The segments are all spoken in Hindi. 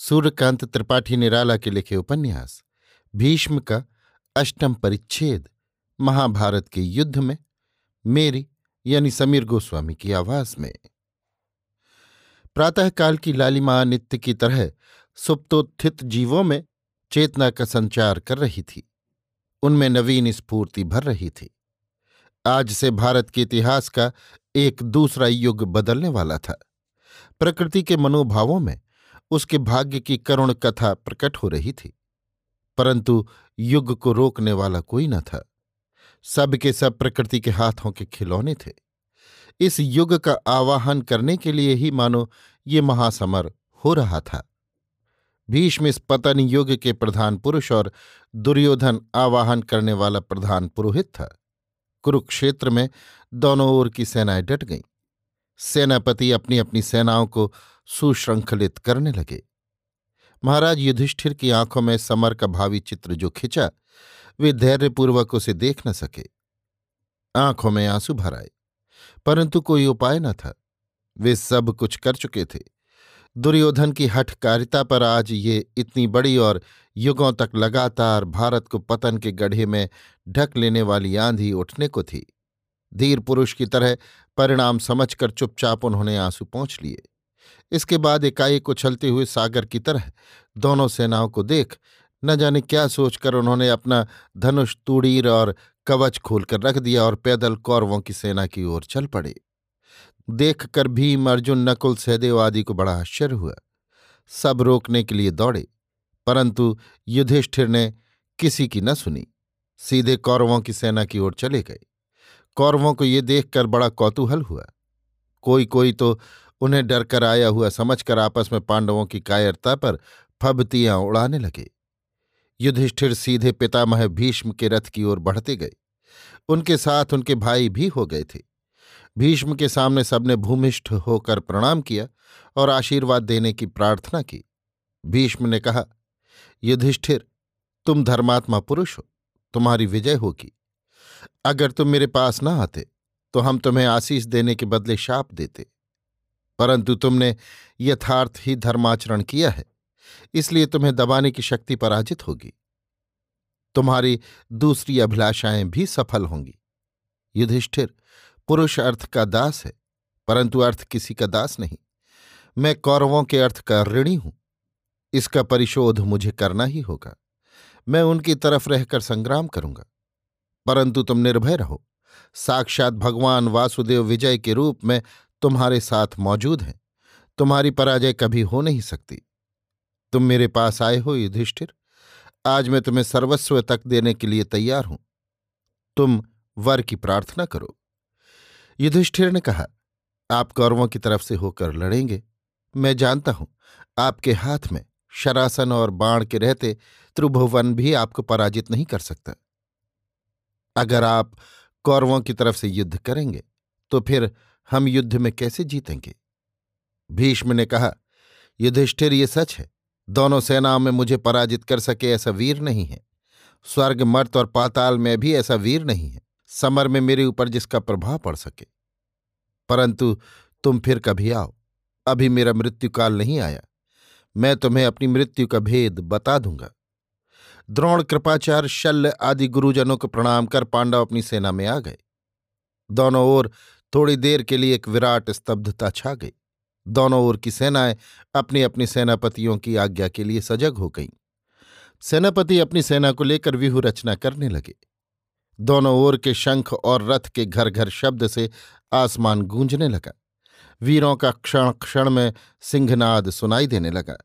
सूर्यकांत त्रिपाठी निराला के लिखे उपन्यास, भीष्म का अष्टम परिच्छेद, महाभारत के युद्ध में, मेरी यानी समीर गोस्वामी की आवाज़ में। प्रातःकाल की लालिमा नित्य की तरह सुप्तोत्थित जीवों में चेतना का संचार कर रही थी। उनमें नवीन स्फूर्ति भर रही थी। आज से भारत के इतिहास का एक दूसरा युग बदलने वाला था। प्रकृति के मनोभावों में उसके भाग्य की करुण कथा प्रकट हो रही थी। परंतु युग को रोकने वाला कोई न था। सब के सब प्रकृति के हाथों के खिलौने थे। इस युग का आवाहन करने के लिए ही मानो ये महासमर हो रहा था। भीष्म इस पतन युग के प्रधान पुरुष और दुर्योधन आवाहन करने वाला प्रधान पुरोहित था। कुरुक्षेत्र में दोनों ओर की सेनाएँ डट गईं। सेनापति अपनी अपनी सेनाओं को सुश्रृंखलित करने लगे। महाराज युधिष्ठिर की आँखों में समर का भावी चित्र जो खिंचा, वे धैर्यपूर्वक उसे देख न सके। आँखों में आँसू भर आए, परंतु कोई उपाय न था। वे सब कुछ कर चुके थे। दुर्योधन की हठकारिता पर आज ये इतनी बड़ी और युगों तक लगातार भारत को पतन के गढ़े में ढक लेने वाली आंधी उठने को थी। धीर पुरुष की तरह परिणाम समझकर चुपचाप उन्होंने आँसू पहुँच लिए। इसके बाद एकाएक उछलते हुए सागर की तरह दोनों सेनाओं को देख, न जाने क्या सोचकर उन्होंने अपना धनुष, तूड़ीर और कवच खोलकर रख दिया और पैदल कौरवों की सेना की ओर चल पड़े। देखकर भीम, अर्जुन, नकुल, सहदेव आदि को बड़ा आश्चर्य हुआ। सब रोकने के लिए दौड़े, परंतु युधिष्ठिर ने किसी की न सुनी। सीधे कौरवों की सेना की ओर चले गए। कौरवों को ये देखकर बड़ा कौतूहल हुआ। कोई कोई तो उन्हें डर कर आया हुआ समझकर आपस में पांडवों की कायरता पर फबतियाँ उड़ाने लगे। युधिष्ठिर सीधे पितामह भीष्म के रथ की ओर बढ़ते गए। उनके साथ उनके भाई भी हो गए थे। भीष्म के सामने सबने भूमिष्ठ होकर प्रणाम किया और आशीर्वाद देने की प्रार्थना की। भीष्म ने कहा, युधिष्ठिर, तुम धर्मात्मा पुरुष हो। तुम्हारी विजय होगी। अगर तुम मेरे पास न आते तो हम तुम्हें आशीष देने के बदले शाप देते। परंतु तुमने यथार्थ ही धर्माचरण किया है, इसलिए तुम्हें दबाने की शक्ति पराजित होगी। तुम्हारी दूसरी अभिलाषाएँ भी सफल होंगी। युधिष्ठिर, पुरुष अर्थ का दास है, परंतु अर्थ किसी का दास नहीं। मैं कौरवों के अर्थ का ऋणी हूँ, इसका परिशोध मुझे करना ही होगा। मैं उनकी तरफ़ रहकर संग्राम करूँगा। परंतु तुम निर्भय रहो। साक्षात भगवान वासुदेव विजय के रूप में तुम्हारे साथ मौजूद हैं। तुम्हारी पराजय कभी हो नहीं सकती। तुम मेरे पास आए हो, युधिष्ठिर। आज मैं तुम्हें सर्वस्व तक देने के लिए तैयार हूँ। तुम वर की प्रार्थना करो। युधिष्ठिर ने कहा, आप कौरवों की तरफ़ से होकर लड़ेंगे। मैं जानता हूँ, आपके हाथ में शरासन और बाण के रहते त्रिभुवन भी आपको पराजित नहीं कर सकता। अगर आप कौरवों की तरफ़ से युद्ध करेंगे तो फिर हम युद्ध में कैसे जीतेंगे? भीष्म ने कहा, युधिष्ठिर, ये सच है। दोनों सेनाओं में मुझे पराजित कर सके ऐसा वीर नहीं है। स्वर्ग, मर्त और पाताल में भी ऐसा वीर नहीं है। समर में मेरे ऊपर जिसका प्रभाव पड़ सके। परंतु तुम फिर कभी आओ। अभी मेरा मृत्युकाल नहीं आया। मैं तुम्हें अपनी मृत्यु का भेद बता दूँगा। द्रोण कृपाचार्य, शल्य आदि गुरुजनों को प्रणाम कर पांडव अपनी सेना में आ गए। दोनों ओर थोड़ी देर के लिए एक विराट स्तब्धता छा गई। दोनों ओर की सेनाएँ अपनी अपनी सेनापतियों की आज्ञा के लिए सजग हो गईं। सेनापति अपनी सेना को लेकर व्यूह रचना करने लगे। दोनों ओर के शंख और रथ के घर घर शब्द से आसमान गूंजने लगा। वीरों का क्षण क्षण में सिंहनाद सुनाई देने लगा।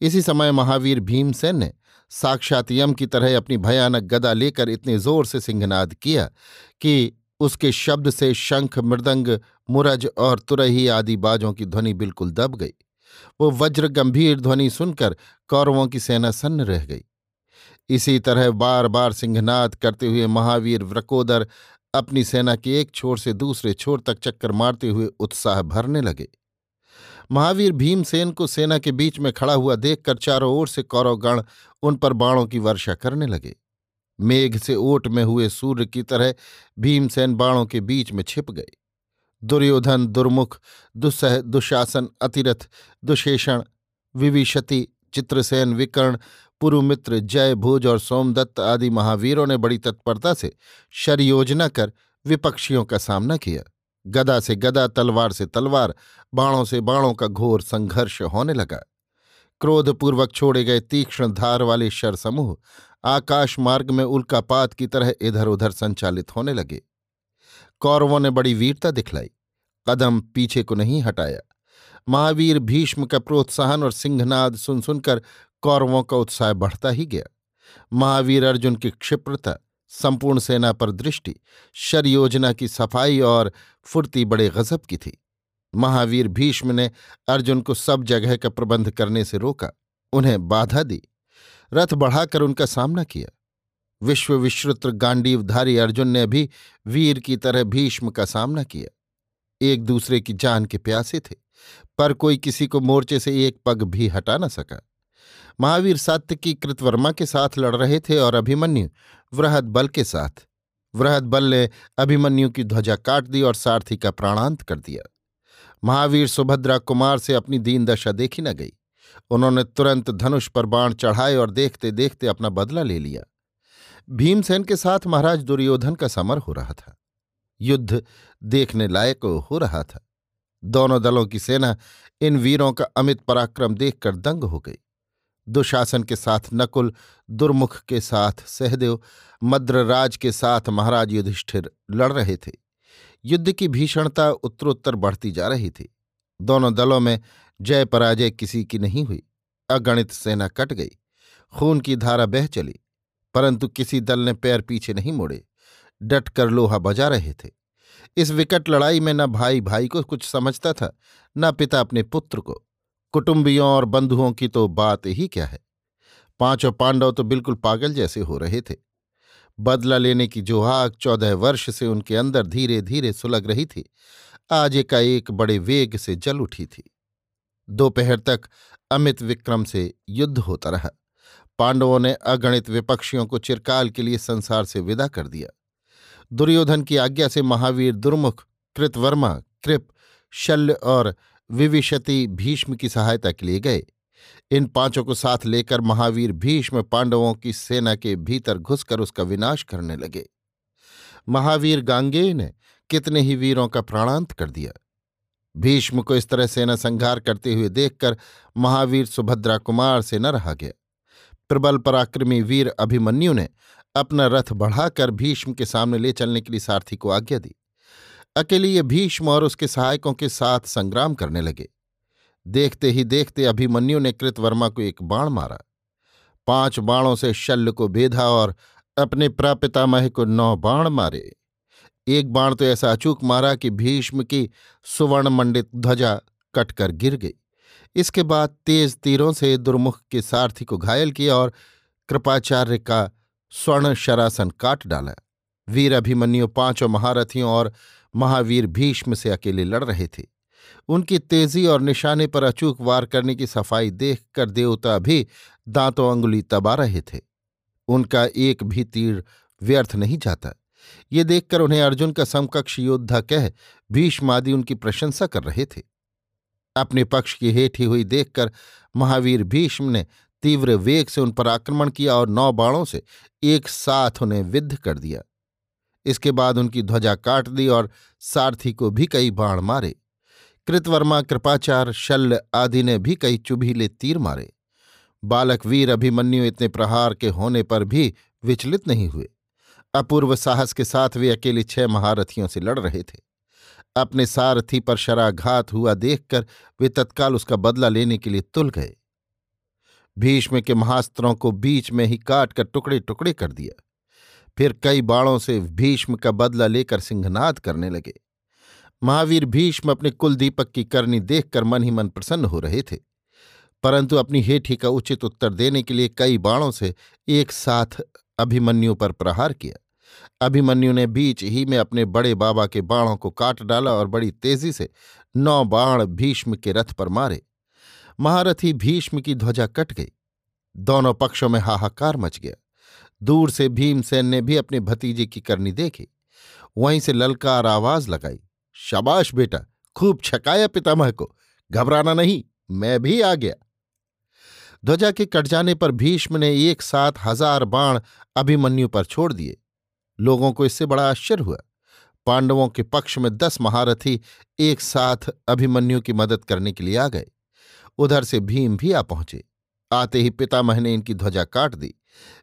इसी समय महावीर भीमसेन ने साक्षात यम की तरह अपनी भयानक गदा लेकर इतने ज़ोर से सिंहनाद किया कि उसके शब्द से शंख, मृदंग, मुरज और तुरही आदि बाजों की ध्वनि बिल्कुल दब गई। वो वज्र गंभीर ध्वनि सुनकर कौरवों की सेना सन्न रह गई। इसी तरह बार बार सिंहनाद करते हुए महावीर व्रकोदर अपनी सेना के एक छोर से दूसरे छोर तक चक्कर मारते हुए उत्साह भरने लगे। महावीर भीमसेन को सेना के बीच में खड़ा हुआ देखकर चारों ओर से कौरवगण उन पर बाणों की वर्षा करने लगे। मेघ से ओट में हुए सूर्य की तरह भीमसेन बाणों के बीच में छिप गए। दुर्योधन, दुर्मुख, दुस्सह, दुशासन, अतिरथ, दुशेषण, विविशति, चित्रसेन, विकर्ण, पुरुमित्र जय भोज और सोमदत्त आदि महावीरों ने बड़ी तत्परता से शर योजना कर विपक्षियों का सामना किया। गदा से गदा, तलवार से तलवार, बाणों से बाणों का घोर संघर्ष होने लगा। क्रोधपूर्वक छोड़े गए तीक्ष्ण धार वाले शर समूह आकाश मार्ग में उल्कापात की तरह इधर उधर संचालित होने लगे। कौरवों ने बड़ी वीरता दिखलाई। कदम पीछे को नहीं हटाया। महावीर भीष्म का प्रोत्साहन और सिंहनाद सुन सुनकर कौरवों का उत्साह बढ़ता ही गया। महावीर अर्जुन की क्षिप्रता, संपूर्ण सेना पर दृष्टि, शर योजना की सफ़ाई और फुर्ती बड़े गजब की थी। महावीर भीष्म ने अर्जुन को सब जगह का प्रबंध करने से रोका। उन्हें बाधा दी। रथ बढ़ाकर उनका सामना किया। विश्व विश्रुत गांडीवधारी अर्जुन ने भी वीर की तरह भीष्म का सामना किया। एक दूसरे की जान के प्यासे थे, पर कोई किसी को मोर्चे से एक पग भी हटा न सका। महावीर सात्विकी कृतवर्मा के साथ लड़ रहे थे और अभिमन्यु वृहद बल के साथ। वृहद बल ने अभिमन्यु की ध्वजा काट दी और सारथी का प्राणांत कर दिया। महावीर सुभद्रा कुमार से अपनी दीन दशा देखी न गई। उन्होंने तुरंत धनुष पर बाण चढ़ाए और देखते देखते अपना बदला ले लिया। भीमसेन के साथ महाराज दुर्योधन का समर हो रहा था। युद्ध देखने लायक हो रहा था। दोनों दलों की सेना इन वीरों का अमित पराक्रम देखकर दंग हो गई। दुशासन के साथ नकुल, दुर्मुख के साथ सहदेव, मद्रराज के साथ महाराज युधिष्ठिर लड़ रहे थे। युद्ध की भीषणता उत्तरोत्तर बढ़ती जा रही थी। दोनों दलों में जय पराजय किसी की नहीं हुई। अगणित सेना कट गई। खून की धारा बह चली, परंतु किसी दल ने पैर पीछे नहीं मोड़े। डटकर लोहा बजा रहे थे। इस विकट लड़ाई में न भाई भाई को कुछ समझता था, न पिता अपने पुत्र को। कुटुंबियों और बंधुओं की तो बात ही क्या है? पाँचों पांडव तो बिल्कुल पागल जैसे हो रहे थे। बदला लेने की जो आग चौदह वर्ष से उनके अंदर धीरे धीरे सुलग रही थी। आज एकाएक बड़े वेग से जल उठी थी। दोपहर तक अमित विक्रम से युद्ध होता रहा। पांडवों ने अगणित विपक्षियों को चिरकाल के लिए संसार से विदा कर दिया। दुर्योधन की आज्ञा से महावीर दुर्मुख, कृतवर्मा, कृप, शल्य और विविशति भीष्म की सहायता के लिए गए। इन पाँचों को साथ लेकर महावीर भीष्म पांडवों की सेना के भीतर घुसकर उसका विनाश करने लगे। महावीर गांगेय ने कितने ही वीरों का प्राणांत कर दिया। भीष्म को इस तरह सेना संघार करते हुए देखकर महावीर सुभद्रा कुमार से न रहा गया। प्रबल पराक्रमी वीर अभिमन्यु ने अपना रथ बढ़ाकर भीष्म के सामने ले चलने के लिए सारथी को आज्ञा दी। अकेले ये भीष्म और उसके सहायकों के साथ संग्राम करने लगे। देखते ही देखते अभिमन्यु ने कृतवर्मा को एक बाण मारा। पाँच बाणों से शल्य को बेधा और अपने प्रापितामह को नौ बाण मारे। एक बाण तो ऐसा अचूक मारा कि भीष्म की सुवर्ण मंडित ध्वजा कटकर गिर गई। इसके बाद तेज तीरों से दुर्मुख के सारथी को घायल किया और कृपाचार्य का स्वर्ण शरासन काट डाला। वीर अभिमन्यु पाँचों महारथियों और महावीर भीष्म से अकेले लड़ रहे थे। उनकी तेज़ी और निशाने पर अचूक वार करने की सफ़ाई देखकर देवता भी दांतों अंगुली तबा रहे थे। उनका एक भी तीर व्यर्थ नहीं जाता। ये देखकर उन्हें अर्जुन का समकक्ष योद्धा कह भीष्म आदि उनकी प्रशंसा कर रहे थे। अपने पक्ष की हेठी हुई देखकर महावीर भीष्म ने तीव्र वेग से उन पर आक्रमण किया और नौ बाणों से एक साथ उन्हें विद्ध कर दिया। इसके बाद उनकी ध्वजा काट दी और सारथी को भी कई बाण मारे। कृतवर्मा कृपाचार शल्य आदि ने भी कई चुभीले तीर मारे। बालक वीर अभिमन्यु इतने प्रहार के होने पर भी विचलित नहीं हुए। अपूर्व साहस के साथ वे अकेले छह महारथियों से लड़ रहे थे। अपने सारथी पर शराघात हुआ देखकर वे तत्काल उसका बदला लेने के लिए तुल गए। भीष्म के महास्त्रों को बीच में ही काट कर टुकड़े टुकड़े कर दिया। फिर कई बाणों से भीष्म का बदला लेकर सिंहनाद करने लगे। महावीर भीष्म अपने कुल दीपक की करनी देखकर मन ही मन प्रसन्न हो रहे थे। परंतु अपनी हेठी का उचित उत्तर देने के लिए कई बाणों से एक साथ अभिमन्यु पर प्रहार किया। अभिमन्यु ने बीच ही में अपने बड़े बाबा के बाणों को काट डाला और बड़ी तेज़ी से नौ बाण भीष्म के रथ पर मारे। महारथी भीष्म की ध्वजा कट गई। दोनों पक्षों में हाहाकार मच गया। दूर से भीमसेन ने भी अपने भतीजे की करनी देखी। वहीं से ललकार आवाज़ लगाई, शाबाश बेटा, खूब छकाया पितामह को, घबराना नहीं, मैं भी आ गया। ध्वजा के कट जाने पर भीष्म ने एक साथ हज़ार बाण अभिमन्यु पर छोड़ दिए। लोगों को इससे बड़ा आश्चर्य हुआ। पांडवों के पक्ष में दस महारथी एक साथ अभिमन्यु की मदद करने के लिए आ गए। उधर से भीम भी आ पहुँचे। आते ही पितामह ने इनकी ध्वजा काट दी।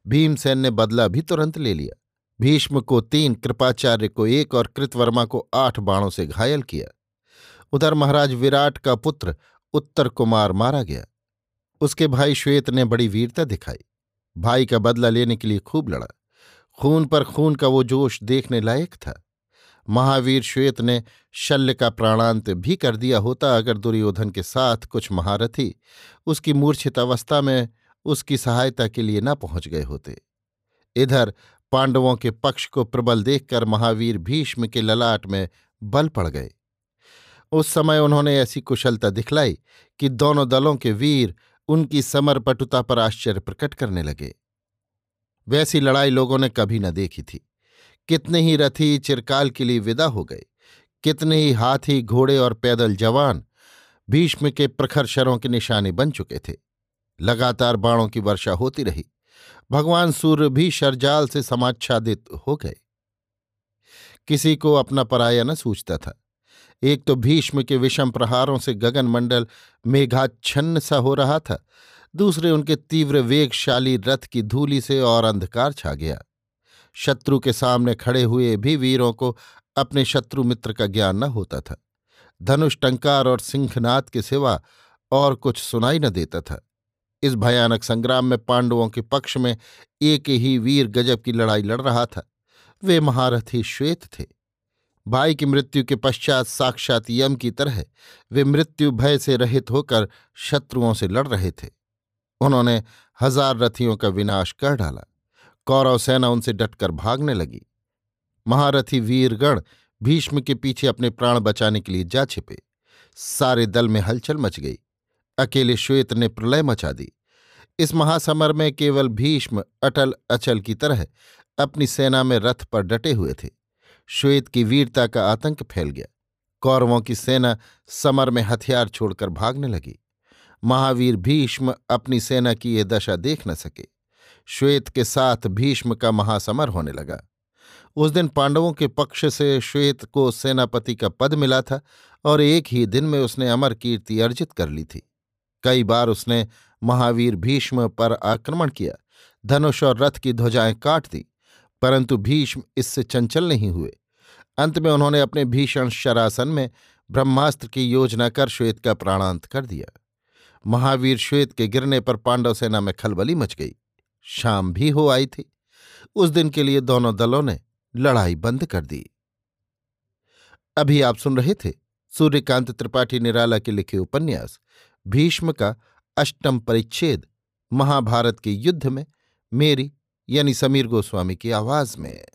भीमसेन ने बदला भी तुरंत ले लिया। भीष्म को तीन कृपाचार्य को एक और कृतवर्मा को आठ बाणों से घायल किया। उधर महाराज विराट का पुत्र उत्तर कुमार मारा गया। उसके भाई श्वेत ने बड़ी वीरता दिखाई। भाई का बदला लेने के लिए खूब लड़ा। खून पर खून का वो जोश देखने लायक था। महावीर श्वेत ने शल्य का प्राणांत भी कर दिया होता अगर दुर्योधन के साथ कुछ महारथी उसकी मूर्छित अवस्था में उसकी सहायता के लिए न पहुँच गए होते। इधर पांडवों के पक्ष को प्रबल देखकर महावीर भीष्म के ललाट में बल पड़ गए। उस समय उन्होंने ऐसी कुशलता दिखलाई कि दोनों दलों के वीर उनकी समरपटुता पर आश्चर्य प्रकट करने लगे। वैसी लड़ाई लोगों ने कभी न देखी थी। कितने ही रथी चिरकाल के लिए विदा हो गए, कितने ही हाथी, घोड़े और पैदल जवान भीष्म के प्रखर शरों के निशाने बन चुके थे। लगातार बाणों की वर्षा होती रही। भगवान सूर्य भी शरजाल से समाच्छादित हो गए। किसी को अपना पराया न सूझता था। एक तो भीष्म के विषम प्रहारों से गगन मंडल मेघाच्छन्न सा हो रहा था। दूसरे उनके तीव्र वेगशाली रथ की धूली से और अंधकार छा गया। शत्रु के सामने खड़े हुए भी वीरों को अपने शत्रु मित्र का ज्ञान न होता था। धनुष टंकार और सिंहनाथ के सिवा और कुछ सुनाई न देता था। इस भयानक संग्राम में पांडवों के पक्ष में एक ही वीर गजब की लड़ाई लड़ रहा था। वे महारथी श्वेत थे। भाई की मृत्यु के पश्चात साक्षात यम की तरह वे मृत्यु भय से रहित होकर शत्रुओं से लड़ रहे थे। उन्होंने हज़ार रथियों का विनाश कर डाला। कौरव सेना उनसे डटकर भागने लगी। महारथी वीरगण भीष्म के पीछे अपने प्राण बचाने के लिए जा छिपे। सारे दल में हलचल मच गई। अकेले श्वेत ने प्रलय मचा दी। इस महासमर में केवल भीष्म, अटल, अचल की तरह अपनी सेना में रथ पर डटे हुए थे। श्वेत की वीरता का आतंक फैल गया। कौरवों की सेना समर में हथियार छोड़कर भागने लगी। महावीर भीष्म अपनी सेना की ये दशा देख न सके। श्वेत के साथ भीष्म का महासमर होने लगा। उस दिन पांडवों के पक्ष से श्वेत को सेनापति का पद मिला था और एक ही दिन में उसने अमर कीर्ति अर्जित कर ली थी। कई बार उसने महावीर भीष्म पर आक्रमण किया, धनुष और रथ की ध्वजाएँ काट दी, परंतु भीष्म इससे चंचल नहीं हुए। अंत में उन्होंने अपने भीषण शरासन में ब्रह्मास्त्र की योजना कर श्वेत का प्राणांत कर दिया। महावीर श्वेत के गिरने पर पांडव सेना में खलबली मच गई। शाम भी हो आई थी। उस दिन के लिए दोनों दलों ने लड़ाई बंद कर दी। अभी आप सुन रहे थे सूर्यकांत त्रिपाठी निराला के लिखे उपन्यास, भीष्म का अष्टम परिच्छेद, महाभारत के युद्ध में, मेरी यानी समीर गोस्वामी की आवाज़ में।